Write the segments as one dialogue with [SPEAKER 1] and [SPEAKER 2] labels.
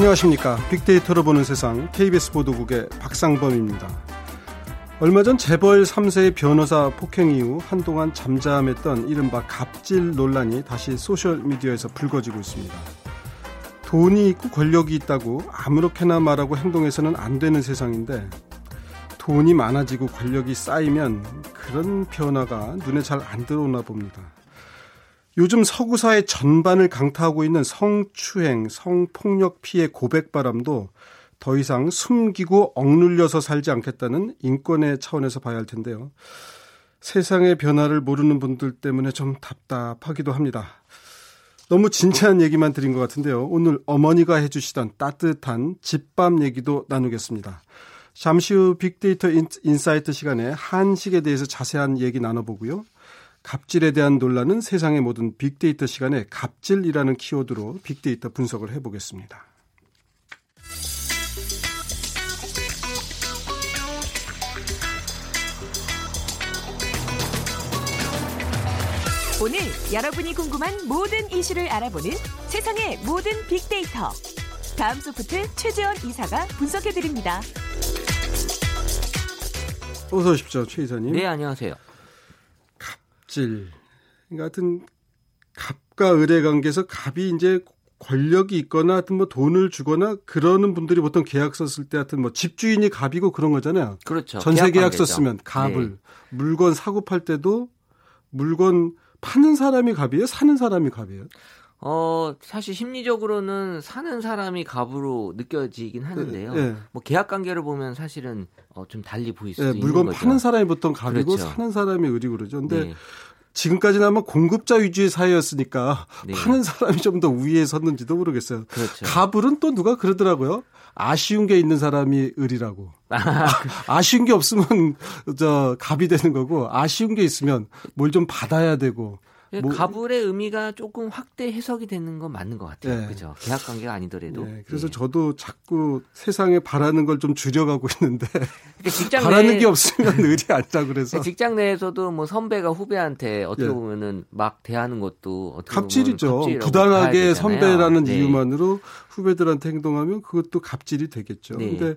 [SPEAKER 1] 안녕하십니까. 빅데이터로 보는 세상 KBS 보도국의 박상범입니다. 얼마 전 재벌 3세의 변호사 폭행 이후 한동안 잠잠했던 이른바 갑질 논란이 다시 소셜미디어에서 불거지고 있습니다. 돈이 있고 권력이 있다고 아무렇게나 말하고 행동해서는 안 되는 세상인데 돈이 많아지고 권력이 쌓이면 그런 변화가 눈에 잘 안 들어오나 봅니다. 요즘 서구 사회 전반을 강타하고 있는 성추행, 성폭력 피해 고백 바람도 더 이상 숨기고 억눌려서 살지 않겠다는 인권의 차원에서 봐야 할 텐데요. 세상의 변화를 모르는 분들 때문에 좀 답답하기도 합니다. 너무 진지한 얘기만 드린 것 같은데요. 오늘 어머니가 해주시던 따뜻한 집밥 얘기도 나누겠습니다. 잠시 후 빅데이터 insight 시간에 한식에 대해서 자세한 얘기 나눠보고요. 갑질에 대한 논란은 세상의 모든 빅데이터 시간에 갑질이라는 키워드로 빅데이터 분석을 해보겠습니다.
[SPEAKER 2] 오늘 여러분이 궁금한 모든 이슈를 알아보는 세상의 모든 빅데이터. 다음 소프트 최재원 이사가 분석해드립니다.
[SPEAKER 1] 어서 오십시오, 최 이사님.
[SPEAKER 3] 네, 안녕하세요.
[SPEAKER 1] 갑질. 그러니까 하여튼 갑과 을의 관계에서 갑이 이제 권력이 있거나 하여튼 뭐 돈을 주거나 그러는 분들이 보통 계약 썼을 때 하여튼 뭐 집주인이 갑이고 그런 거잖아요.
[SPEAKER 3] 그렇죠.
[SPEAKER 1] 전세 계약 썼으면 갑을
[SPEAKER 3] 네.
[SPEAKER 1] 물건 사고 팔 때도 물건 파는 사람이 갑이에요? 사는 사람이 갑이에요?
[SPEAKER 3] 어, 사실 심리적으로는 사는 사람이 갑으로 느껴지긴 하는데요.
[SPEAKER 1] 네.
[SPEAKER 3] 뭐 계약 관계를 보면 사실은 어, 좀 달리 보일 수도
[SPEAKER 1] 네,
[SPEAKER 3] 있는
[SPEAKER 1] 물건
[SPEAKER 3] 거죠.
[SPEAKER 1] 파는 사람이 보통 갑이고
[SPEAKER 3] 그렇죠.
[SPEAKER 1] 사는 사람이 을이고 그러죠. 근데
[SPEAKER 3] 네.
[SPEAKER 1] 지금까지는 아마 공급자 위주의 사회였으니까
[SPEAKER 3] 네.
[SPEAKER 1] 파는 사람이 좀 더 우위에 섰는지도 모르겠어요.
[SPEAKER 3] 그렇죠.
[SPEAKER 1] 갑을은 또 누가 그러더라고요. 아쉬운 게 있는 사람이 을이라고. 아, 쉬운 게 없으면 저 갑이 되는 거고 아쉬운 게 있으면 뭘 좀 받아야 되고. 뭐-
[SPEAKER 3] 갑을의 의미가 조금 확대 해석이 되는 건 맞는 것 같아요.
[SPEAKER 1] 네.
[SPEAKER 3] 그죠? 계약 관계가 아니더라도.
[SPEAKER 1] 네, 그래서
[SPEAKER 3] 예.
[SPEAKER 1] 저도 자꾸 세상에 바라는 걸 좀 줄여가고 있는데
[SPEAKER 3] 그러니까
[SPEAKER 1] 바라는 게 없으면 을이 아니다 그래서
[SPEAKER 3] 직장 내에서도 뭐 선배가 후배한테 어떻게
[SPEAKER 1] 예.
[SPEAKER 3] 보면은 막 대하는 것도 어떻게
[SPEAKER 1] 갑질이죠. 부당하게. 선배라는
[SPEAKER 3] 네.
[SPEAKER 1] 이유만으로 후배들한테 행동하면 그것도 갑질이 되겠죠.
[SPEAKER 3] 네.
[SPEAKER 1] 근데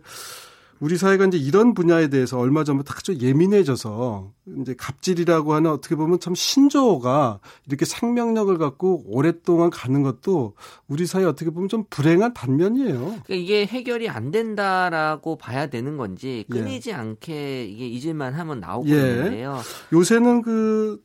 [SPEAKER 1] 우리 사회가 이제 이런 분야에 대해서 얼마 전부터 좀 예민해져서 이제 갑질이라고 하는 어떻게 보면 참 신조어가 이렇게 생명력을 갖고 오랫동안 가는 것도 우리 사회 어떻게 보면 좀 불행한 단면이에요.
[SPEAKER 3] 그러니까 이게 해결이 안 된다라고 봐야 되는 건지
[SPEAKER 1] 예.
[SPEAKER 3] 끊이지 않게 이게 잊을만 하면 나오고
[SPEAKER 1] 예.
[SPEAKER 3] 있는데요.
[SPEAKER 1] 요새는 그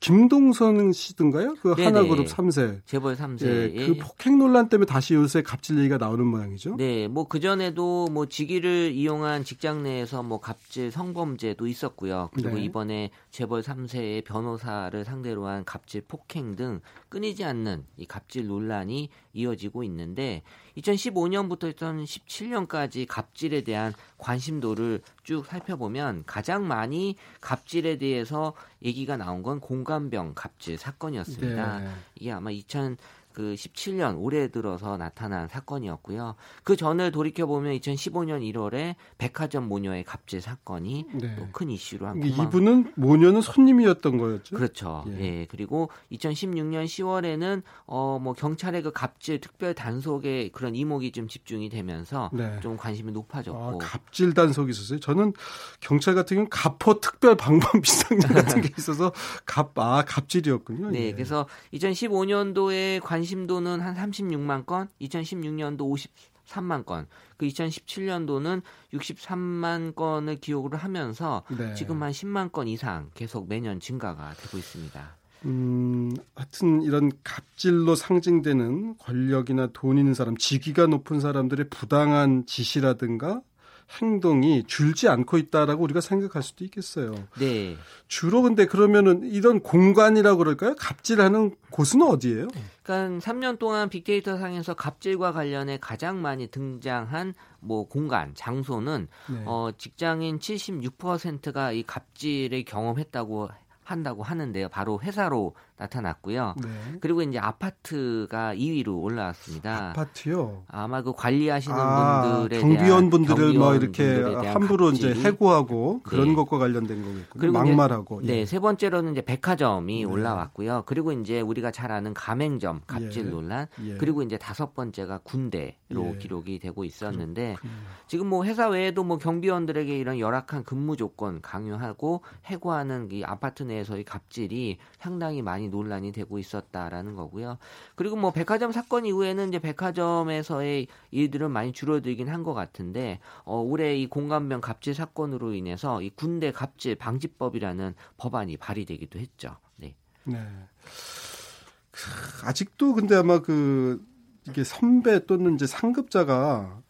[SPEAKER 1] 김동선 씨든가요? 그
[SPEAKER 3] 네네.
[SPEAKER 1] 하나그룹 3세.
[SPEAKER 3] 재벌 3세.
[SPEAKER 1] 예, 그 폭행 논란 때문에 다시 요새 갑질 얘기가 나오는 모양이죠.
[SPEAKER 3] 네, 뭐 그전에도 뭐 직위를 이용한 직장 내에서 뭐 갑질 성범죄도 있었고요. 그리고
[SPEAKER 1] 네.
[SPEAKER 3] 이번에 재벌 3세의 변호사를 상대로 한 갑질 폭행 등 끊이지 않는 이 갑질 논란이 이어지고 있는데 2015년부터 2017년까지 갑질에 대한 관심도를 쭉 살펴보면 가장 많이 갑질에 대해서 얘기가 나온 건 공감병 갑질 사건이었습니다.
[SPEAKER 1] 네.
[SPEAKER 3] 이게 아마 2000 그 17년 올해 들어서 나타난 사건이었고요. 그 전을 돌이켜 보면 2015년 1월에 백화점 모녀의 갑질 사건이
[SPEAKER 1] 네.
[SPEAKER 3] 또큰 이슈로 한 공방-
[SPEAKER 1] 이분은 모녀는 손님이었던 거였죠.
[SPEAKER 3] 그렇죠.
[SPEAKER 1] 예.
[SPEAKER 3] 예. 그리고 2016년 10월에는 어 뭐 경찰의 그 갑질 특별 단속에 그런 이목이 좀 집중이 되면서
[SPEAKER 1] 네.
[SPEAKER 3] 좀 관심이
[SPEAKER 1] 아,
[SPEAKER 3] 높아졌고.
[SPEAKER 1] 갑질 단속이 있었어요. 저는 경찰 같은 경우는 갑포 특별 방범 비상장 같은 게 있어서 갑, 아, 갑질이었군요.
[SPEAKER 3] 네,
[SPEAKER 1] 예.
[SPEAKER 3] 그래서 2015년도에 관심 도는 한 36만 건, 2016년도 53만 건, 그 2017년도는 63만 건을 기록을 하면서
[SPEAKER 1] 네.
[SPEAKER 3] 지금 한 10만 건 이상 계속 매년 증가가 되고 있습니다.
[SPEAKER 1] 음, 하여튼 이런 갑질로 상징되는 권력이나 돈 있는 사람, 직위가 높은 사람들의 부당한 지시라든가 행동이 줄지 않고 있다라고 우리가 생각할 수도 있겠어요.
[SPEAKER 3] 네.
[SPEAKER 1] 주로 근데 그러면은 이런 공간이라고 그럴까요? 갑질하는 곳은 어디예요?
[SPEAKER 3] 그러니까 3년 동안 빅데이터 상에서 갑질과 관련해 가장 많이 등장한 뭐 공간, 장소는
[SPEAKER 1] 네.
[SPEAKER 3] 어 직장인 76%가 이 갑질을 경험했다고 한다고 하는데요. 바로 회사로 나타났고요. 네. 그리고 이제 아파트가 2위로 올라왔습니다.
[SPEAKER 1] 아파트요?
[SPEAKER 3] 아마 그 관리하시는 아, 분들의
[SPEAKER 1] 경비원분들을 뭐 이렇게 함부로 갑질이. 이제 해고하고 그런 네. 것과 관련된 거겠군요. 그리고 막말하고.
[SPEAKER 3] 네, 세 번째로는 이제 백화점이 네. 올라왔고요. 그리고 이제 우리가 잘 아는 가맹점 갑질 예. 논란, 예. 그리고 이제 다섯 번째가 군대로 예. 기록이 되고 있었는데 그렇군요. 지금 뭐 회사 외에도 뭐 경비원들에게 이런 열악한 근무 조건 강요하고 해고하는 이 아파트 내에서의 갑질이 상당히 많이 논란이 되고 있었다라는 거고요. 그리고 뭐 백화점 사건 이후에는 이제 백화점에서의 일들은 많이 줄어들긴 한 것 같은데 어, 올해 이 공감병 갑질 사건으로 인해서 이 군대 갑질 방지법이라는 법안이 발의되기도 했죠. 네. 네.
[SPEAKER 1] 아직도 근데 아마 그 이게 선배 또는 이제 상급자가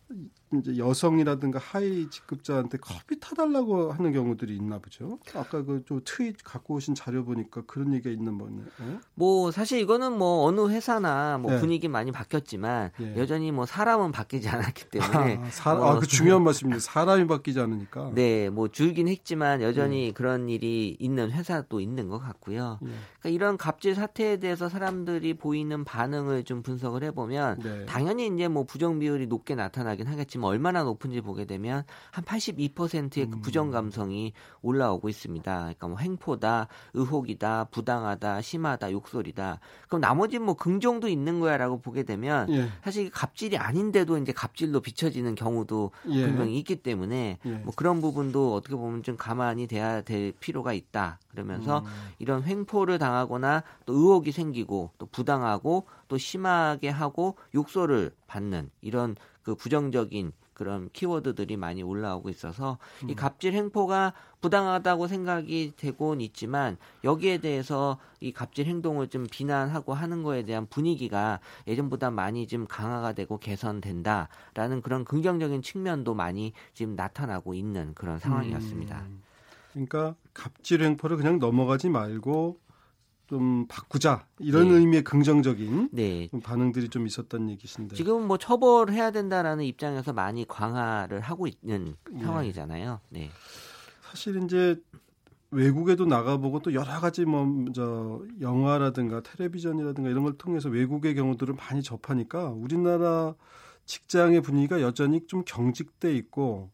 [SPEAKER 1] 이제 여성이라든가 하위 직급자한테 커피 타달라고 하는 경우들이 있나 보죠. 아까 그 좀 트윗 갖고 오신 자료 보니까 그런 얘기가 있는 거네요. 네?
[SPEAKER 3] 뭐 사실 이거는 뭐 어느 회사나 뭐 네. 분위기 많이 바뀌었지만 네. 여전히 뭐 사람은 바뀌지 않았기 때문에
[SPEAKER 1] 아, 사, 뭐, 아, 그 중요한 말씀입니다. 사람이 바뀌지 않으니까.
[SPEAKER 3] 네, 뭐 줄긴 했지만 여전히 네. 그런 일이 있는 회사도 있는 것 같고요. 예. 그러니까 이런 갑질 사태에 대해서 사람들이 보이는 반응을 좀 분석을 해보면 네. 당연히 이제 뭐 부정 비율이 높게 나타나긴 하겠지만 얼마나 높은지 보게 되면 한 82%의 그 음. 부정 감성이 올라오고 있습니다. 그러니까 뭐 행포다, 의혹이다, 부당하다, 심하다, 욕설이다. 그럼 나머지 뭐 긍정도 있는 거야라고 보게 되면 예. 사실 갑질이 아닌데도 이제 갑질로 비춰지는 경우도 예. 분명히 있기 때문에 예. 뭐 그런 부분도 어떻게 보면 좀 가만히 돼야 될 필요가 있다. 그러면서 음. 이런 횡포를 당하거나 또 의혹이 생기고 또 부당하고 또 심하게 하고 욕설을 받는 이런 그 부정적인 그런 키워드들이 많이 올라오고 있어서 음. 이 갑질 행포가 부당하다고 생각이 되곤 있지만 여기에 대해서 이 갑질 행동을 좀 비난하고 하는 거에 대한 분위기가 예전보다 많이 좀 강화가 되고 개선된다라는 그런 긍정적인 측면도 많이 지금 나타나고 있는 그런 상황이었습니다. 음.
[SPEAKER 1] 그러니까 갑질 행포를 그냥 넘어가지 말고 좀 바꾸자 이런 네. 의미의 긍정적인 네. 반응들이 좀 있었던 얘기신데
[SPEAKER 3] 지금 뭐 처벌해야 된다라는 입장에서 많이 강화를 하고 있는 네. 상황이잖아요. 네.
[SPEAKER 1] 사실 이제 외국에도 나가보고 또 여러 가지 뭐 저 영화라든가 텔레비전이라든가 이런 걸 통해서 외국의 경우들을 많이 접하니까 우리나라 직장의 분위기가 여전히 좀 경직돼 있고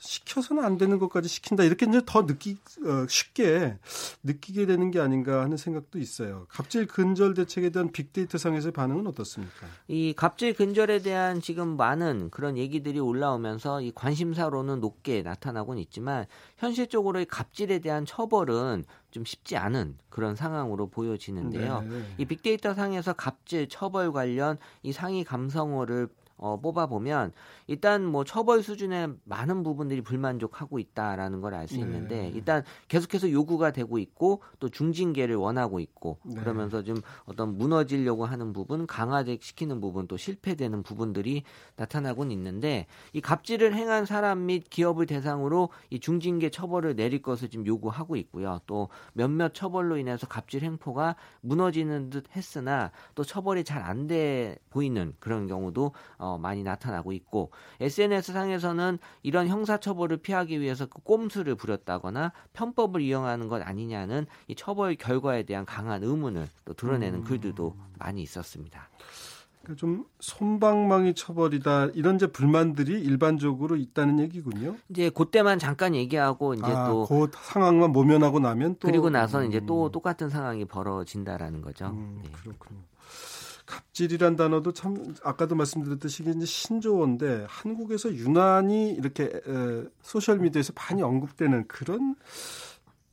[SPEAKER 1] 시켜서는 안 되는 것까지 시킨다 이렇게 이제 더 느끼 어, 쉽게 느끼게 되는 게 아닌가 하는 생각도 있어요. 갑질 근절 대책에 대한 빅데이터 상에서의 반응은 어떻습니까?
[SPEAKER 3] 이 갑질 근절에 대한 지금 많은 그런 얘기들이 올라오면서 이 관심사로는 높게 나타나고는 있지만 현실적으로 이 갑질에 대한 처벌은 좀 쉽지 않은 그런 상황으로 보여지는데요. 네. 이 빅데이터 상에서 갑질 처벌 관련 이 상위 감성어를 어, 뽑아보면 일단 뭐 처벌 수준에 많은 부분들이 불만족하고 있다라는 걸 알수 네. 있는데 일단 계속해서 요구가 되고 있고 또 중징계를 원하고 있고 네. 그러면서 좀 어떤 무너지려고 하는 부분 강화시키는 부분 또 실패되는 부분들이 나타나곤 있는데 이 갑질을 행한 사람 및 기업을 대상으로 이 중징계 처벌을 내릴 것을 지금 요구하고 있고요. 또 몇몇 처벌로 인해서 갑질 행포가 무너지는 듯 했으나 또 처벌이 잘 안 돼 보이는 그런 경우도 어, 많이 나타나고 있고 SNS 상에서는 이런 형사처벌을 피하기 위해서 그 꼼수를 부렸다거나 편법을 이용하는 것 아니냐는 이 처벌 결과에 대한 강한 의문을 또 드러내는 음. 글들도 많이 있었습니다.
[SPEAKER 1] 그러니까 좀 손방망이 처벌이다 이런 이제 불만들이 일반적으로 있다는 얘기군요.
[SPEAKER 3] 이제 그때만 잠깐 얘기하고 이제 아,
[SPEAKER 1] 또 그 상황만 모면하고 나면 또
[SPEAKER 3] 그리고 나서 음. 이제 또 똑같은 상황이 벌어진다라는 거죠. 음,
[SPEAKER 1] 네. 그렇군요. 갑질이란 단어도 참 아까도 말씀드렸듯이 이제 신조어인데 한국에서 유난히 이렇게 에, 소셜 미디어에서 많이 언급되는 그런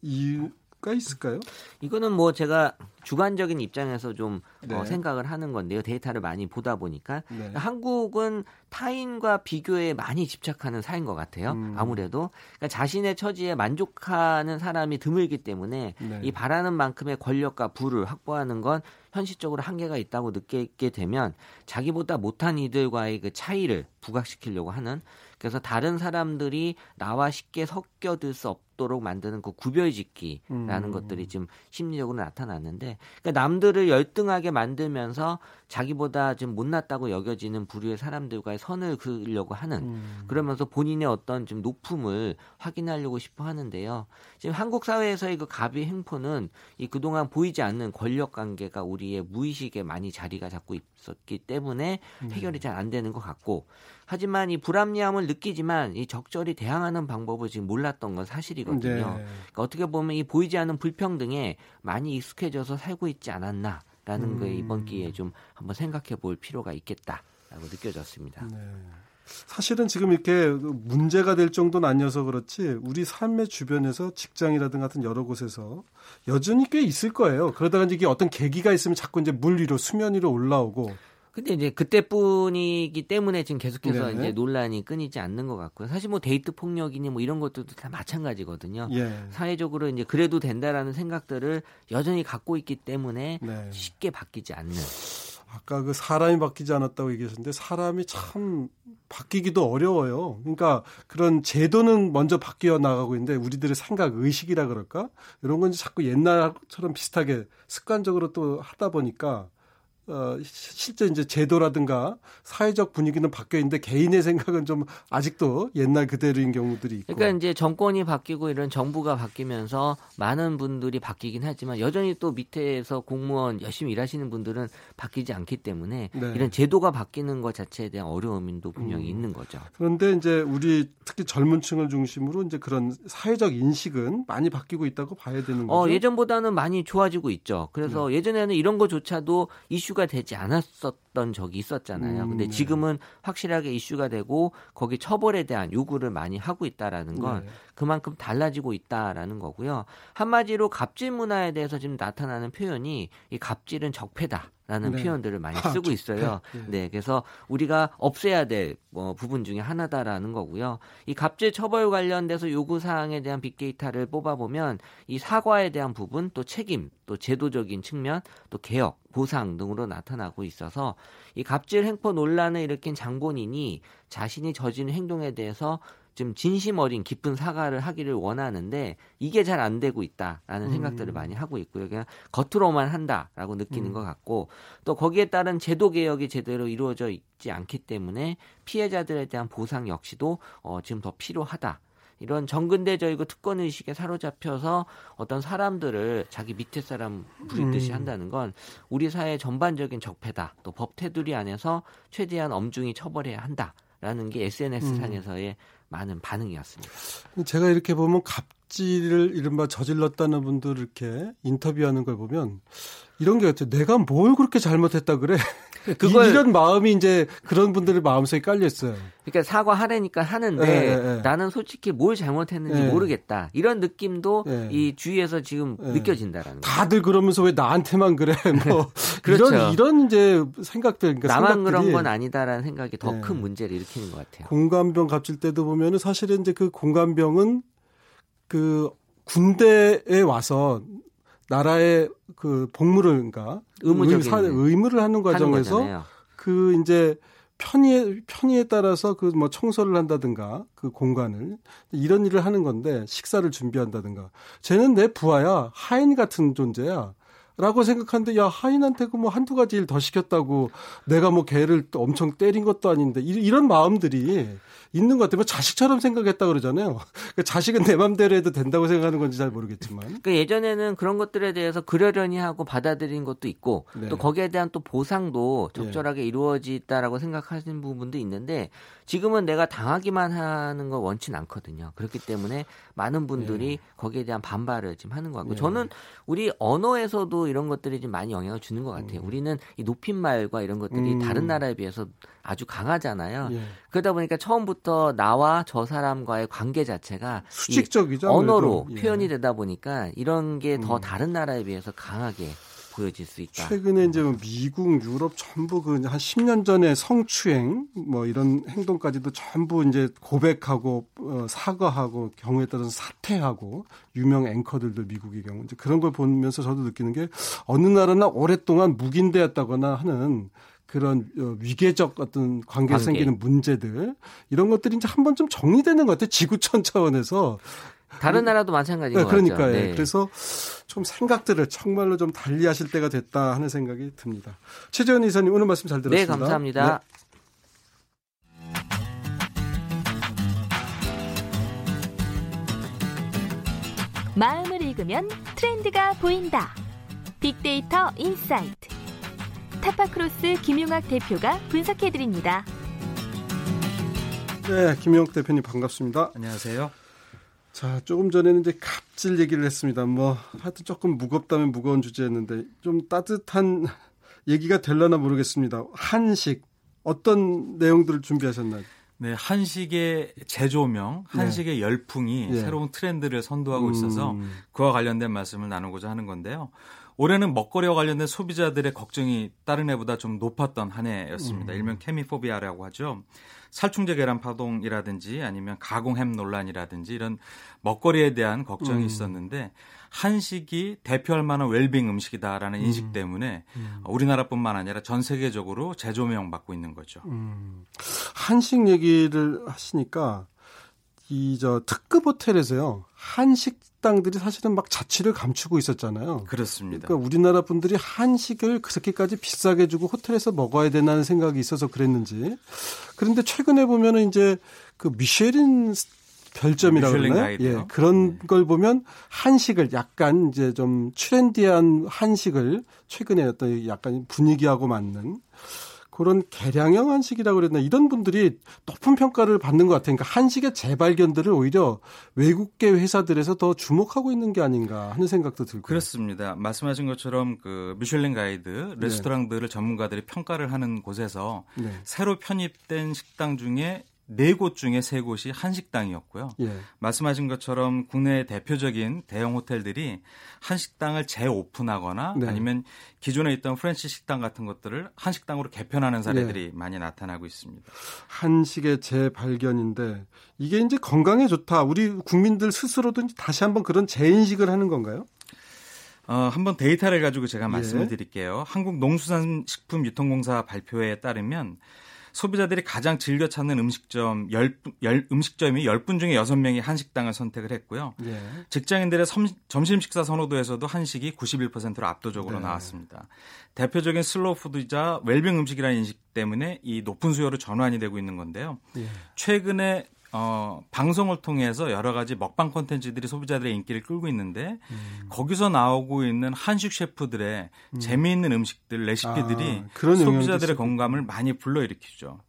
[SPEAKER 1] 이유가 있을까요?
[SPEAKER 3] 이거는 뭐 제가 주관적인 입장에서 좀 어, 네. 어, 생각을 하는 건데요. 데이터를 많이 보다 보니까 네. 그러니까 한국은 타인과 비교에 많이 집착하는 사회인 것 같아요. 음. 아무래도 그러니까 자신의 처지에 만족하는 사람이 드물기 때문에 네. 이 바라는 만큼의 권력과 부를 확보하는 건 현실적으로 한계가 있다고 느끼게 되면 자기보다 못한 이들과의 그 차이를 부각시키려고 하는 그래서 다른 사람들이 나와 쉽게 섞여들 수 없 도록 만드는 그 구별짓기라는 음. 것들이 지금 심리적으로 나타났는데 그러니까 남들을 열등하게 만들면서 자기보다 좀 못났다고 여겨지는 부류의 사람들과의 선을 그으려고 하는 음. 그러면서 본인의 어떤 좀 높음을 확인하려고 싶어 하는데요. 지금 한국 사회에서의 그 갑의 행포는 이 그동안 보이지 않는 권력 관계가 우리의 무의식에 많이 자리가 잡고 있었기 때문에 음. 해결이 잘 안 되는 것 같고 하지만 이 불합리함을 느끼지만 이 적절히 대항하는 방법을 지금 몰랐던 건 사실이 거든요. 네. 그러니까 어떻게 보면 이 보이지 않는 불평등에 많이 익숙해져서 살고 있지 않았나. 라는 음. 거 이번 기회에 좀 한번 생각해 볼 필요가 있겠다라고 느껴졌습니다. 네.
[SPEAKER 1] 사실은 지금 이렇게 문제가 될 정도는 아니어서 그렇지 우리 삶의 주변에서 직장이라든 같은 여러 곳에서 여전히 꽤 있을 거예요. 그러다가 이제 이게 어떤 계기가 있으면 자꾸 이제 물 위로 수면 위로 올라오고
[SPEAKER 3] 근데 이제 그때뿐이기 때문에 지금 계속해서 네네. 이제 논란이 끊이지 않는 것 같고요. 사실 뭐 데이트 폭력이니 뭐 이런 것들도 다 마찬가지거든요. 예. 사회적으로 이제 그래도 된다라는 생각들을 여전히 갖고 있기 때문에 네. 쉽게 바뀌지 않는.
[SPEAKER 1] 아까 그 사람이 바뀌지 않았다고 얘기하셨는데 사람이 참 바뀌기도 어려워요. 그러니까 그런 제도는 먼저 바뀌어 나가고 있는데 우리들의 생각 의식이라 그럴까 이런 건 자꾸 옛날처럼 비슷하게 습관적으로 또 하다 보니까 어, 실제 이제 제도라든가 사회적 분위기는 바뀌어 있는데 개인의 생각은 좀 아직도 옛날 그대로인 경우들이 있고.
[SPEAKER 3] 그러니까 이제 정권이 바뀌고 이런 정부가 바뀌면서 많은 분들이 바뀌긴 하지만 여전히 또 밑에서 공무원 열심히 일하시는 분들은 바뀌지 않기 때문에 네. 이런 제도가 바뀌는 것 자체에 대한 어려움도 분명히 음. 있는 거죠.
[SPEAKER 1] 그런데 이제 우리 특히 젊은 층을 중심으로 이제 그런 사회적 인식은 많이 바뀌고 있다고 봐야 되는 어, 거죠.
[SPEAKER 3] 어, 예전보다는 많이 좋아지고 있죠. 그래서 네. 예전에는 이런 것조차도 이슈 이슈가 되지 않았었던 적이 있었잖아요. 음, 근데 네. 지금은 확실하게 이슈가 되고 거기 처벌에 대한 요구를 많이 하고 있다라는 건 네. 그만큼 달라지고 있다라는 거고요. 한마디로 갑질 문화에 대해서 지금 나타나는 표현이 이 갑질은 적폐다. 라는 네. 표현들을 많이 아, 쓰고 있어요. 네. 네. 그래서 우리가 없애야 될 뭐 부분 중에 하나다라는 거고요. 이 갑질 처벌 관련돼서 요구 사항에 대한 빅데이터를 뽑아보면 이 사과에 대한 부분, 또 책임, 또 제도적인 측면, 또 개혁, 보상 등으로 나타나고 있어서 이 갑질 행포 논란을 일으킨 장본인이 자신이 저지른 행동에 대해서 좀 진심 어린 깊은 사과를 하기를 원하는데 이게 잘 안 되고 있다라는 음. 생각들을 많이 하고 있고요. 그냥 겉으로만 한다라고 느끼는 음. 것 같고 또 거기에 따른 제도 개혁이 제대로 이루어져 있지 않기 때문에 피해자들에 대한 보상 역시도 어, 지금 더 필요하다. 이런 정근대적이고 특권 의식에 사로잡혀서 어떤 사람들을 자기 밑에 사람 부리듯이 음. 한다는 건 우리 사회 전반적인 적폐다. 또 법 테두리 안에서 최대한 엄중히 처벌해야 한다 라는 게 SNS 음. 상에서의 음. 많은 반응이었습니다.
[SPEAKER 1] 제가 이렇게 보면 갑질을 이른바 저질렀다는 분들 이렇게 인터뷰하는 걸 보면 이런 게 같아요. 내가 뭘 그렇게 잘못했다 그래? 그걸 이런 마음이 이제 그런 분들의 마음속에 깔려 있어요.
[SPEAKER 3] 그러니까 사과하라니까 하는데 네, 네, 네. 나는 솔직히 뭘 잘못했는지 네. 모르겠다. 이런 느낌도 네. 이 주위에서 지금 네. 느껴진다라는
[SPEAKER 1] 다들 그러면서 왜 나한테만 그래? 뭐 그렇죠. 이런 이런 이제 생각들
[SPEAKER 3] 그러니까 나만. 그런 건 아니다라는 생각이 더 큰 문제를 일으키는 것 같아요.
[SPEAKER 1] 공감병 갑질 때도 보면은 사실은 이제 그 공감병은 그 군대에 와서 나라의 그 복무를 그러니까
[SPEAKER 3] 의무적인
[SPEAKER 1] 의무를 하는 과정에서 하는 그 이제 편의에 편의에 따라서 그 뭐 청소를 한다든가 그 공간을 이런 일을 하는 건데 식사를 준비한다든가. 쟤는 내 부하야. 하인 같은 존재야. 라고 생각하는데 야 하인한테 그 뭐 한두 가지 일 더 시켰다고 내가 뭐 걔를 또 엄청 때린 것도 아닌데 이런 마음들이 있는 것 같아요. 뭐 자식처럼 생각했다 그러잖아요. 그 자식은 내 맘대로 해도 된다고 생각하는 건지 잘 모르겠지만.
[SPEAKER 3] 그 예전에는 그런 것들에 대해서 그러려니 하고 받아들인 것도 있고 네. 또 거기에 대한 또 보상도 적절하게 네. 이루어지다라고 생각하시는 부분도 있는데 지금은 내가 당하기만 하는 걸 원치는 않거든요. 그렇기 때문에 많은 분들이 네. 거기에 대한 반발을 지금 하는 것 같고 네. 저는 우리 언어에서도 이런 것들이 좀 많이 영향을 주는 것 같아요. 음. 우리는 이 높임말과 이런 것들이 음. 다른 나라에 비해서 아주 강하잖아요. 예. 그러다 보니까 처음부터 나와 저 사람과의 관계 자체가
[SPEAKER 1] 수직적이죠.
[SPEAKER 3] 언어로 예. 표현이 되다 보니까 이런 게더 음. 다른 나라에 비해서 강하게 보여질 수 있다.
[SPEAKER 1] 최근에 이제 뭐 미국, 유럽 전부 그 한 10년 전에 성추행 뭐 이런 행동까지도 전부 이제 고백하고 어, 사과하고 경우에 따라서 사퇴하고 유명 앵커들도 미국의 경우 이제 그런 걸 보면서 저도 느끼는 게 어느 나라나 오랫동안 묵인되었다거나 하는 그런 어, 위계적 어떤 관계에 관계. 생기는 문제들 이런 것들이 이제 한번 좀 정리되는 것 같아요. 지구촌 차원에서.
[SPEAKER 3] 다른 나라도 마찬가지인 네, 것
[SPEAKER 1] 그러니까요.
[SPEAKER 3] 같죠.
[SPEAKER 1] 네. 그래서 좀 생각들을 정말로 좀 달리하실 때가 됐다 하는 생각이 듭니다. 최재현 이사님 오늘 말씀 잘 들었습니다.
[SPEAKER 3] 네, 감사합니다. 네.
[SPEAKER 2] 마음을 읽으면 트렌드가 보인다. 빅데이터 insight. 타파크로스 김용학 대표가 분석해드립니다.
[SPEAKER 1] 네, 김용학 대표님 반갑습니다.
[SPEAKER 4] 안녕하세요.
[SPEAKER 1] 자, 조금 전에는 이제 갑질 얘기를 했습니다. 뭐, 하여튼 조금 무겁다면 무거운 주제였는데, 좀 따뜻한 얘기가 될려나 모르겠습니다. 한식, 어떤 내용들을 준비하셨나요?
[SPEAKER 4] 네, 한식의 재조명, 네. 한식의 네. 열풍이 네. 새로운 트렌드를 선도하고 있어서 음. 그와 관련된 말씀을 나누고자 하는 건데요. 올해는 먹거리와 관련된 소비자들의 걱정이 다른 해보다 좀 높았던 한 해였습니다. 음. 일명 케미포비아라고 하죠. 살충제 계란 파동이라든지 아니면 가공햄 논란이라든지 이런 먹거리에 대한 걱정이 음. 있었는데 한식이 대표할 만한 웰빙 음식이다라는 인식 음. 때문에 음. 우리나라뿐만 아니라 전 세계적으로 재조명 받고 있는 거죠. 음.
[SPEAKER 1] 한식 얘기를 하시니까 이 저 특급 호텔에서요 한식 식당들이 사실은 막 자취를 감추고 있었잖아요.
[SPEAKER 4] 그렇습니다.
[SPEAKER 1] 그러니까 우리나라 분들이 한식을 그렇게까지 비싸게 주고 호텔에서 먹어야 되나는 생각이 있어서 그랬는지. 그런데 최근에 보면은 이제 그 미쉐린 별점이라고 그러나요? 예. 그런 네. 걸 보면 한식을 약간 이제 좀 트렌디한 한식을 최근에 어떤 약간 분위기하고 맞는 그런 개량형 한식이라고 그랬나 이런 분들이 높은 평가를 받는 것 같아요. 그러니까 한식의 재발견들을 오히려 외국계 회사들에서 더 주목하고 있는 게 아닌가 하는 생각도 들고
[SPEAKER 4] 그렇습니다. 말씀하신 것처럼 그 미슐랭 가이드 레스토랑들을 네. 전문가들이 평가를 하는 곳에서 네. 새로 편입된 식당 중에 네 곳 중에 세 곳이 한식당이었고요. 예. 말씀하신 것처럼 국내 대표적인 대형 호텔들이 한식당을 재오픈하거나 네. 아니면 기존에 있던 French 식당 같은 것들을 한식당으로 개편하는 사례들이 예. 많이 나타나고 있습니다.
[SPEAKER 1] 한식의 재발견인데 이게 이제 건강에 좋다. 우리 국민들 스스로도 다시 한번 그런 재인식을 하는 건가요?
[SPEAKER 4] 어, 한번 데이터를 가지고 제가 말씀을 예. 드릴게요. 한국농수산식품유통공사 발표에 따르면 소비자들이 가장 즐겨 찾는 음식점 열, 열 음식점이 10분 중에 6명이 한식당을 선택을 했고요. 예. 직장인들의 섬, 점심 식사 선호도에서도 한식이 91%로 압도적으로 네. 나왔습니다. 대표적인 슬로우 푸드이자 웰빙 음식이라는 인식 때문에 이 높은 수요로 전환이 되고 있는 건데요. 예. 최근에 어, 방송을 통해서 여러 가지 먹방 콘텐츠들이 소비자들의 인기를 끌고 있는데 음. 거기서 나오고 있는 한식 셰프들의 음. 재미있는 음식들 레시피들이 아, 소비자들의 관심을 많이 불러일으키죠.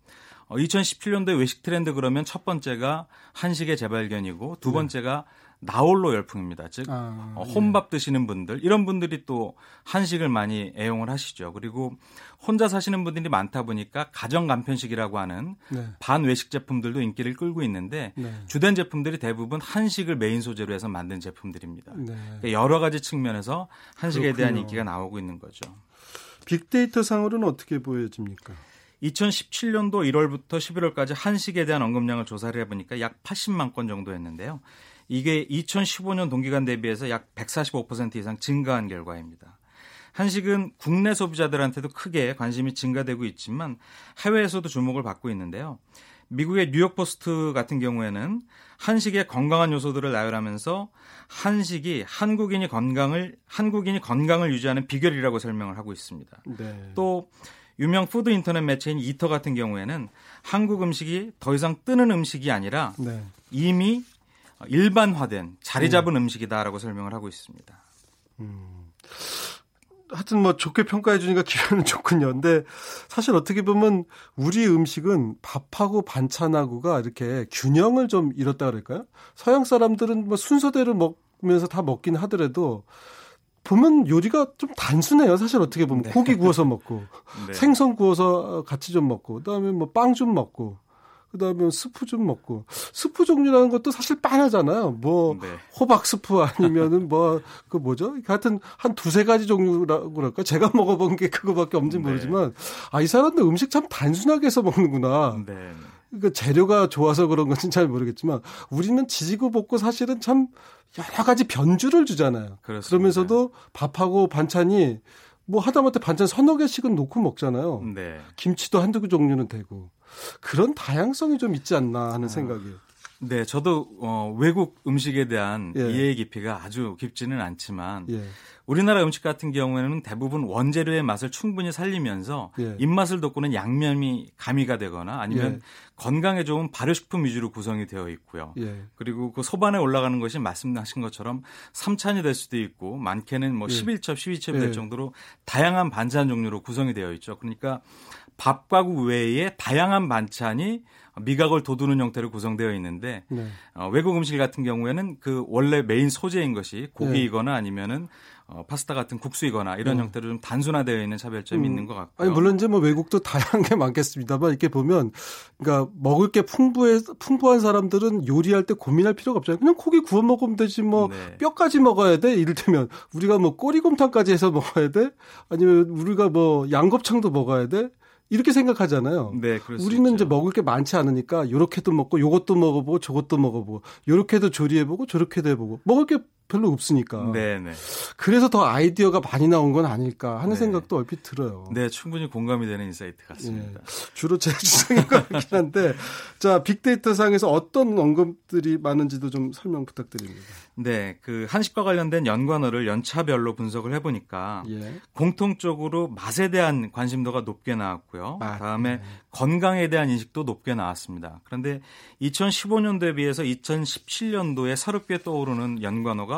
[SPEAKER 4] 어, 2017년도에 외식 트렌드 그러면 첫 번째가 한식의 재발견이고 두 네. 번째가 네. 나홀로 열풍입니다. 즉 아, 어, 혼밥 드시는 분들 이런 분들이 또 한식을 많이 애용을 하시죠. 그리고 혼자 사시는 분들이 많다 보니까 가정 간편식이라고 하는 네. 반외식 제품들도 인기를 끌고 있는데 네. 주된 제품들이 대부분 한식을 메인 소재로 해서 만든 제품들입니다. 네. 그러니까 여러 가지 측면에서 한식에 그렇군요. 대한 인기가 나오고 있는 거죠.
[SPEAKER 1] 빅데이터 상으로는 어떻게 보여집니까?
[SPEAKER 4] 2017년도 1월부터 11월까지 한식에 대한 언급량을 조사를 해보니까 약 80만 건 정도였는데요. 이게 2015년 동기간 대비해서 약 145% 이상 증가한 결과입니다. 한식은 국내 소비자들한테도 크게 관심이 증가되고 있지만 해외에서도 주목을 받고 있는데요. 미국의 뉴욕 포스트 같은 경우에는 한식의 건강한 요소들을 나열하면서 한식이 한국인이 건강을 한국인이 건강을 유지하는 비결이라고 설명을 하고 있습니다. 네. 또 유명 food 인터넷 매체인 Eater 같은 경우에는 한국 음식이 더 이상 뜨는 음식이 아니라 네. 이미 일반화된 자리 잡은 음. 식이다라고 설명을 하고 있습니다. 음.
[SPEAKER 1] 하여튼 뭐 좋게 평가해 주니까 기분은 좋군요. 근데 사실 어떻게 보면 우리 음식은 밥하고 반찬하고가 이렇게 균형을 좀 잃었다 그럴까요? 서양 사람들은 뭐 순서대로 먹으면서 다 먹긴 하더라도 보면 요리가 좀 단순해요. 사실 어떻게 보면 네. 고기 구워서 먹고 네. 생선 구워서 같이 좀 먹고 그다음에 뭐 빵 좀 먹고 그다음에 스프 좀 먹고 스프 종류라는 것도 사실 빤하잖아요. 뭐 네. 호박 스프 아니면은 뭐 그 뭐죠? 하여튼 한 두세 가지 종류라고 그럴까? 제가 먹어본 게 그거밖에 없는지 네. 모르지만 아 이 사람들 음식 참 단순하게 해서 먹는구나. 네. 그러니까 재료가 좋아서 그런 건지 잘 모르겠지만 우리는 지지고 볶고 사실은 참 여러 가지 변주를 주잖아요. 그렇습니다. 그러면서도 밥하고 반찬이 뭐 하다못해 반찬 서너 개씩은 놓고 먹잖아요.
[SPEAKER 4] 네.
[SPEAKER 1] 김치도 한두 종류는 되고 그런 다양성이 좀 있지 않나 하는
[SPEAKER 4] 아.
[SPEAKER 1] 생각이.
[SPEAKER 4] 네, 저도 어, 외국 음식에 대한
[SPEAKER 1] 예.
[SPEAKER 4] 이해 깊이가 아주 깊지는 않지만
[SPEAKER 1] 예.
[SPEAKER 4] 우리나라 음식 같은 경우에는 대부분 원재료의 맛을 충분히 살리면서
[SPEAKER 1] 예.
[SPEAKER 4] 입맛을 돋구는 양념이 가미가 되거나 아니면
[SPEAKER 1] 예.
[SPEAKER 4] 건강에 좋은 발효식품 위주로 구성이 되어 있고요.
[SPEAKER 1] 예.
[SPEAKER 4] 그리고 그 소반에 올라가는 것이 말씀하신 것처럼 3찬이 될 수도 있고 많게는 뭐
[SPEAKER 1] 예.
[SPEAKER 4] 11첩, 12첩이
[SPEAKER 1] 예.
[SPEAKER 4] 될 정도로 다양한 반찬 종류로 구성이 되어 있죠. 그러니까 밥과국 외에 다양한 반찬이 미각을 돋우는 형태로 구성되어 있는데
[SPEAKER 1] 네.
[SPEAKER 4] 어, 외국 음식 같은 경우에는 그 원래 메인 소재인 것이 고기이거나
[SPEAKER 1] 예.
[SPEAKER 4] 아니면은 어, 파스타 같은 국수이거나 이런
[SPEAKER 1] 네.
[SPEAKER 4] 형태로 좀 단순화되어 있는 차별점이
[SPEAKER 1] 음.
[SPEAKER 4] 있는 것 같고요.
[SPEAKER 1] 아니 물론 이제 뭐 외국도 다양한 게 많겠습니다만 이렇게 보면 그러니까 먹을 게 풍부해 풍부한 사람들은 요리할 때 고민할 필요가 없잖아요. 그냥 고기 구워 먹으면 되지 뭐
[SPEAKER 4] 네.
[SPEAKER 1] 뼈까지 먹어야 돼. 이를테면 우리가 뭐 꼬리곰탕까지 해서 먹어야 돼. 아니면 우리가 뭐 양곱창도 먹어야 돼. 이렇게 생각하잖아요.
[SPEAKER 4] 네, 그렇습니다.
[SPEAKER 1] 우리는 이제 먹을 게 많지 않으니까 요렇게도 먹고 요것도 먹어보고 저것도 먹어보고 요렇게도 조리해보고 저렇게도 해보고 먹을 게 별로 없으니까.
[SPEAKER 4] 네, 네.
[SPEAKER 1] 그래서 더 아이디어가 많이 나온 건 아닐까 하는
[SPEAKER 4] 네.
[SPEAKER 1] 생각도 얼핏 들어요.
[SPEAKER 4] 네, 충분히 공감이 되는 insight 같습니다.
[SPEAKER 1] 주로 제 주장인 것 같긴 한데, 자, 빅데이터 상에서 어떤 언급들이 많은지도 좀 설명 부탁드립니다.
[SPEAKER 4] 네, 그 한식과 관련된 연관어를 연차별로 분석을 해보니까
[SPEAKER 1] 예.
[SPEAKER 4] 공통적으로 맛에 대한 관심도가 높게 나왔고요.
[SPEAKER 1] 맛,
[SPEAKER 4] 다음에
[SPEAKER 1] 네.
[SPEAKER 4] 건강에 대한 인식도 높게 나왔습니다. 그런데 2015년도에 비해서 2017년도에 새롭게 떠오르는 연관어가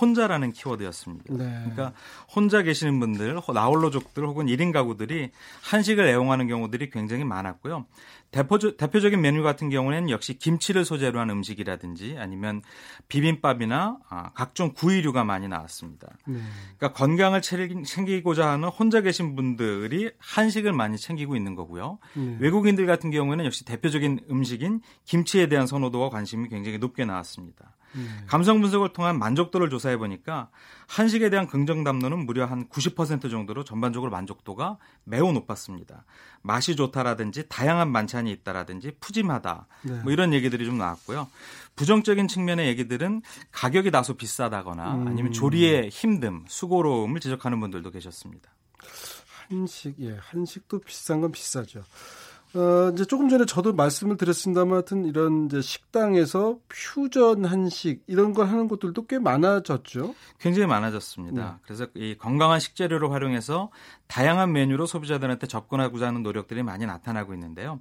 [SPEAKER 4] 혼자라는 키워드였습니다.
[SPEAKER 1] 네.
[SPEAKER 4] 그러니까 혼자 계시는 분들, 나홀로족들 혹은 1인 가구들이 한식을 애용하는 경우들이 굉장히 많았고요. 대표적, 대표적인 메뉴 같은 경우에는 역시 김치를 소재로 한 음식이라든지 아니면 비빔밥이나 아, 각종 구이류가 많이 나왔습니다.
[SPEAKER 1] 네.
[SPEAKER 4] 그러니까 건강을 챙기- 챙기고자 하는 혼자 계신 분들이 한식을 많이 챙기고 있는 거고요.
[SPEAKER 1] 네.
[SPEAKER 4] 외국인들 같은 경우에는 역시 대표적인 음식인 김치에 대한 선호도와 관심이 굉장히 높게 나왔습니다.
[SPEAKER 1] 네.
[SPEAKER 4] 감성 분석을 통한 만족도를 조사해 보니까 한식에 대한 긍정 담론은 무려 한 90% 정도로 전반적으로 만족도가 매우 높았습니다. 맛이 좋다라든지 다양한 반찬이 있다라든지 푸짐하다
[SPEAKER 1] 네.
[SPEAKER 4] 뭐 이런 얘기들이 좀 나왔고요. 부정적인 측면의 얘기들은 가격이 다소 비싸다거나
[SPEAKER 1] 음.
[SPEAKER 4] 아니면 조리의 힘듦, 수고로움을 지적하는 분들도 계셨습니다.
[SPEAKER 1] 한식, 예, 한식도 비싼 건 비싸죠. 어, 이제 조금 전에 저도 말씀을 드렸습니다만 하여튼 이런 이제 식당에서 퓨전 한식 이런 걸 하는 곳들도 꽤 많아졌죠.
[SPEAKER 4] 굉장히 많아졌습니다.
[SPEAKER 1] 네.
[SPEAKER 4] 그래서 이 건강한 식재료를 활용해서 다양한 메뉴로 소비자들한테 접근하고자 하는 노력들이 많이 나타나고 있는데요.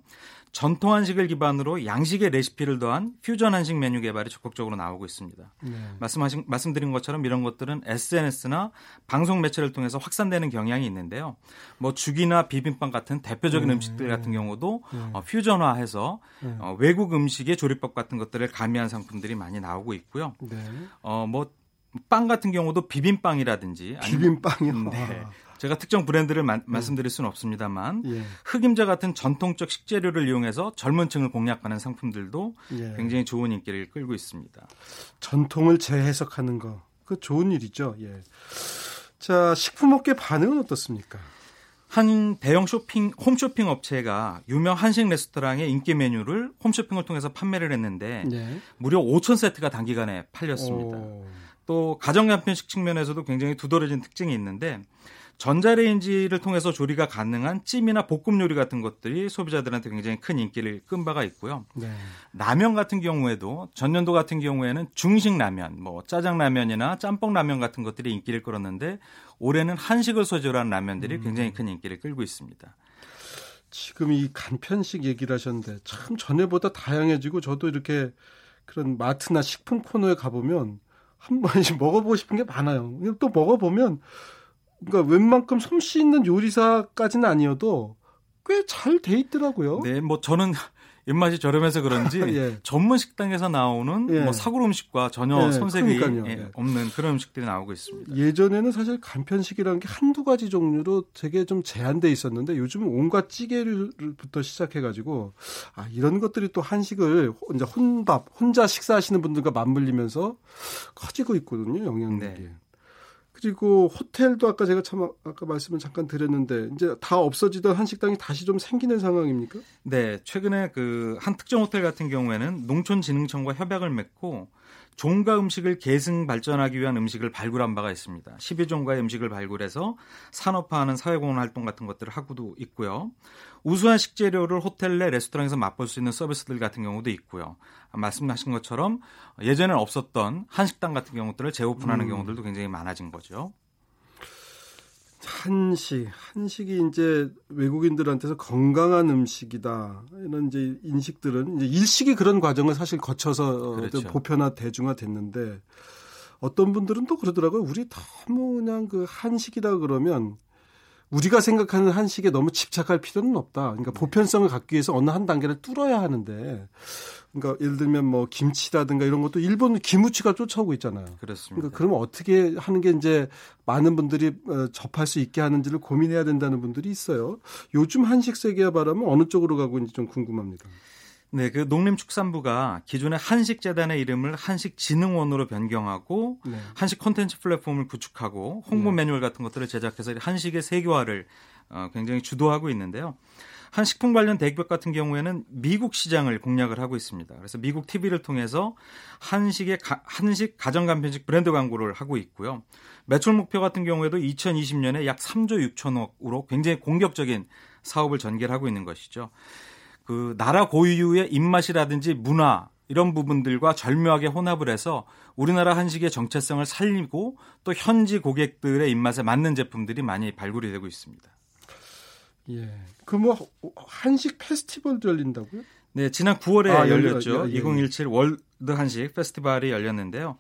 [SPEAKER 4] 전통 한식을 기반으로 양식의 레시피를 더한 퓨전 한식 메뉴 개발이 적극적으로 나오고 있습니다.
[SPEAKER 1] 네.
[SPEAKER 4] 말씀하신 말씀드린 것처럼 이런 것들은 SNS나 방송 매체를 통해서 확산되는 경향이 있는데요. 뭐 죽이나 비빔밥 같은 대표적인
[SPEAKER 1] 음,
[SPEAKER 4] 음식들 같은 경우도
[SPEAKER 1] 네.
[SPEAKER 4] 어, 퓨전화해서
[SPEAKER 1] 네.
[SPEAKER 4] 어, 외국 음식의 조리법 같은 것들을 가미한 상품들이 많이 나오고 있고요.
[SPEAKER 1] 네.
[SPEAKER 4] 어, 뭐, 빵 같은 경우도 비빔빵이라든지.
[SPEAKER 1] 비빔빵이요.
[SPEAKER 4] 네. 제가 특정 브랜드를 마- 말씀드릴 수는 없습니다만,
[SPEAKER 1] 예.
[SPEAKER 4] 흑임자 같은 전통적 식재료를 이용해서 젊은 층을 공략하는 상품들도
[SPEAKER 1] 예.
[SPEAKER 4] 굉장히 좋은 인기를 끌고 있습니다.
[SPEAKER 1] 전통을 재해석하는 거. 그 좋은 일이죠. 예. 자, 식품업계 반응은 어떻습니까?
[SPEAKER 4] 한 대형 쇼핑, 홈쇼핑 업체가 유명 한식 레스토랑의 인기 메뉴를 홈쇼핑을 통해서 판매를 했는데,
[SPEAKER 1] 네.
[SPEAKER 4] 무려 5천 세트가 단기간에 팔렸습니다.
[SPEAKER 1] 오.
[SPEAKER 4] 또 가정간편식 측면에서도 굉장히 두드러진 특징이 있는데 전자레인지를 통해서 조리가 가능한 찜이나 볶음 요리 같은 것들이 소비자들한테 굉장히 큰 인기를 끈 바가 있고요.
[SPEAKER 1] 네.
[SPEAKER 4] 라면 같은 경우에도 전년도 같은 경우에는 중식 라면, 뭐 짜장 라면이나 짬뽕 라면 같은 것들이 인기를 끌었는데 올해는 한식을 소재로 한 라면들이 굉장히 큰 인기를 끌고 있습니다.
[SPEAKER 1] 지금 이 간편식 얘기를 하셨는데 참 전에보다 다양해지고 저도 이렇게 그런 마트나 식품 코너에 가보면 한 번씩 먹어보고 싶은 게 많아요. 또 먹어보면 그러니까 웬만큼 솜씨 있는 요리사까지는 아니어도 꽤 잘 돼 있더라고요.
[SPEAKER 4] 네, 뭐 저는 입맛이 저렴해서 그런지
[SPEAKER 1] 예.
[SPEAKER 4] 전문 식당에서 나오는
[SPEAKER 1] 예.
[SPEAKER 4] 뭐 사골 음식과 전혀
[SPEAKER 1] 예,
[SPEAKER 4] 손색이. 예,
[SPEAKER 1] 예.
[SPEAKER 4] 없는 그런 음식들이 나오고 있습니다.
[SPEAKER 1] 예전에는 사실 간편식이라는 게 한두 가지 종류로 되게 좀 제한돼 있었는데 요즘은 온갖 찌개류부터 시작해 가지고 아 이런 것들이 또 한식을 호- 이제 혼밥 혼자 식사하시는 분들과 맞물리면서 커지고 있거든요 영향력이.
[SPEAKER 4] 네.
[SPEAKER 1] 그리고 호텔도 아까 제가 참 아까 말씀을 잠깐 드렸는데 이제 다 없어지던 한식당이 다시 좀 생기는 상황입니까?
[SPEAKER 4] 네, 최근에 그 한 특정 호텔 같은 경우에는 농촌진흥청과 협약을 맺고 종가 음식을 계승 발전하기 위한 음식을 발굴한 바가 있습니다. 12종가의 음식을 발굴해서 산업화하는 사회공헌 활동 같은 것들을 하고도 있고요. 우수한 식재료를 호텔 내 레스토랑에서 맛볼 수 있는 서비스들 같은 경우도 있고요. 말씀하신 것처럼 예전에는 없었던 한식당 같은 경우들을 재오픈하는 음. 경우들도 굉장히 많아진 거죠.
[SPEAKER 1] 한식, 한식이 이제 외국인들한테서 건강한 음식이다. 이런 이제 인식들은 이제 일식이 그런 과정을 사실 거쳐서 그렇죠. 보편화 대중화 됐는데 어떤 분들은 또 그러더라고요. 우리 너무 그냥 그 한식이다 그러면 우리가 생각하는 한식에 너무 집착할 필요는 없다. 그러니까 네. 보편성을 갖기 위해서 어느 한 단계를 뚫어야 하는데 그러니까 예를 들면 뭐 김치라든가 이런 것도 일본 기무치가 쫓아오고 있잖아요.
[SPEAKER 4] 그렇습니다.
[SPEAKER 1] 그러니까 그러면 어떻게 하는 게 이제 많은 분들이 어, 접할 수 있게 하는지를 고민해야 된다는 분들이 있어요. 요즘 한식 세계화 바람은 어느 쪽으로 가고 있는지 좀 궁금합니다.
[SPEAKER 4] 네, 그 농림축산부가 기존의 한식재단의 이름을 한식진흥원으로 변경하고 네. 한식 콘텐츠 플랫폼을 구축하고 홍보 네. 매뉴얼 같은 것들을 제작해서 한식의 세계화를 어, 굉장히 주도하고 있는데요. 한 식품 관련 대기업 같은 경우에는 미국 시장을 공략을 하고 있습니다. 그래서 미국 TV를 통해서 한식의 가, 한식 가정 간편식 브랜드 광고를 하고 있고요. 매출 목표 같은 경우에도 2020년에 약 3조 6천억으로 굉장히 공격적인 사업을 전개를 하고 있는 것이죠. 그 나라 고유의 입맛이라든지 문화 이런 부분들과 절묘하게 혼합을 해서 우리나라 한식의 정체성을 살리고 또 현지 고객들의 입맛에 맞는 제품들이 많이 발굴이 되고 있습니다.
[SPEAKER 1] 예. 그 뭐 한식 페스티벌도 열린다고요?
[SPEAKER 4] 네, 지난 9월에 아, 열렸죠. 예, 예, 2017 월드 한식 페스티벌이 열렸는데요.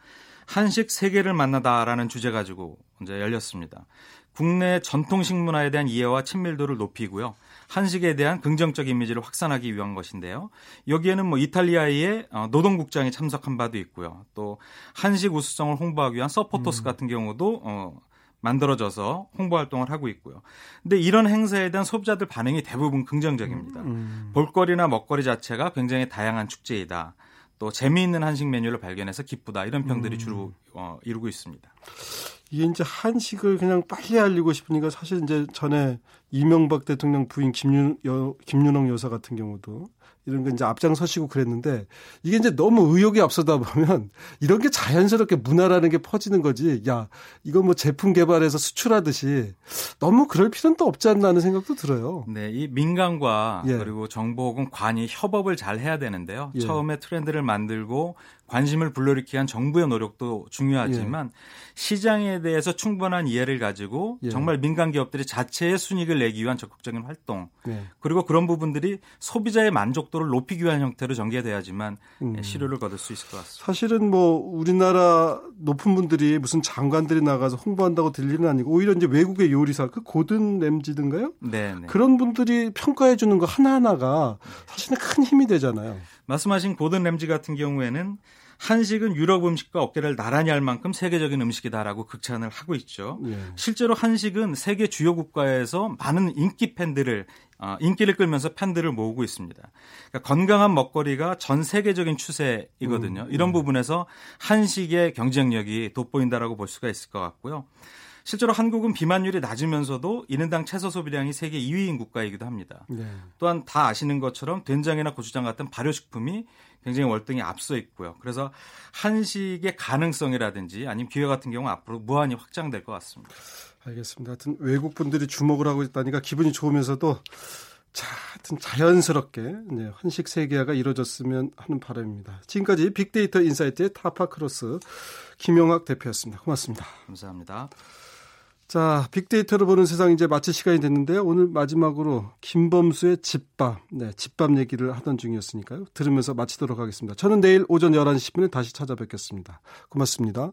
[SPEAKER 4] 한식 세계를 만나다라는 주제 가지고 이제 열렸습니다. 국내 전통식 문화에 대한 이해와 친밀도를 높이고요. 한식에 대한 긍정적 이미지를 확산하기 위한 것인데요. 여기에는 뭐 이탈리아의 어, 노동국장이 참석한 바도 있고요. 또 한식 우수성을 홍보하기 위한 서포터스 음. 같은 경우도 어, 만들어져서 홍보 활동을 하고 있고요. 근데 이런 행사에 대한 소비자들 반응이 대부분 긍정적입니다. 음. 볼거리나 먹거리 자체가 굉장히 다양한 축제이다. 또 재미있는 한식 메뉴를 발견해서 기쁘다. 이런 평들이 음. 주로 어, 이루고 있습니다.
[SPEAKER 1] 이게 이제 한식을 그냥 빨리 알리고 싶으니까 사실 이제 전에 이명박 대통령 부인 김윤, 여, 김윤홍 여사 같은 경우도 이런 거 이제 앞장서시고 그랬는데 이게 이제 너무 의욕이 앞서다 보면 이런 게 자연스럽게 문화라는 게 퍼지는 거지. 야, 이거 뭐 제품 개발해서 수출하듯이 너무 그럴 필요는 또 없지 않나 하는 생각도 들어요.
[SPEAKER 4] 네, 이 민간과 예. 그리고 정보 혹은 관이 협업을 잘 해야 되는데요. 예. 처음에 트렌드를 만들고 관심을 불러일으키기 위한 정부의 노력도 중요하지만 예. 시장에 대해서 충분한 이해를 가지고 예. 정말 민간 기업들이 자체의 순익을 내기 위한 적극적인 활동 예. 그리고 그런 부분들이 소비자의 만족도를 높이기 위한 형태로 전개돼야지만 음. 실효를 거둘 수 있을 것 같습니다.
[SPEAKER 1] 사실은 뭐 우리나라 높은 분들이 무슨 장관들이 나가서 홍보한다고 될 일은 아니고 오히려 이제 외국의 요리사 그 고든 램지든가요? 네, 네. 그런 분들이 평가해 주는 거 하나하나가 사실은 큰 힘이 되잖아요.
[SPEAKER 4] 말씀하신 고든 램지 같은 경우에는 한식은 유럽 음식과 어깨를 나란히 할 만큼 세계적인 음식이다라고 극찬을 하고 있죠. 예. 실제로 한식은 세계 주요 국가에서 많은 인기 팬들을 어, 인기를 끌면서 팬들을 모으고 있습니다. 그러니까 건강한 먹거리가 전 세계적인 추세이거든요. 음, 이런 음. 부분에서 한식의 경쟁력이 돋보인다라고 볼 수가 있을 것 같고요. 실제로 한국은 비만율이 낮으면서도 인당 채소 소비량이 세계 2위인 국가이기도 합니다. 네. 또한 다 아시는 것처럼 된장이나 고추장 같은 발효식품이 굉장히 월등히 앞서 있고요. 그래서 한식의 가능성이라든지 아니면 기회 같은 경우 앞으로 무한히 확장될 것 같습니다.
[SPEAKER 1] 알겠습니다. 하여튼 외국 분들이 주목을 하고 있다니까 기분이 좋으면서도 자, 하여튼 자연스럽게 네, 한식 세계화가 이루어졌으면 하는 바람입니다. 지금까지 빅데이터 insight의 타파크로스 김용학 대표였습니다. 고맙습니다.
[SPEAKER 4] 감사합니다.
[SPEAKER 1] 자, 빅데이터로 보는 세상 이제 마칠 시간이 됐는데요. 오늘 마지막으로 김범수의 집밥, 네, 집밥 얘기를 하던 중이었으니까요. 들으면서 마치도록 하겠습니다. 저는 내일 오전 11시 10분에 다시 찾아뵙겠습니다. 고맙습니다.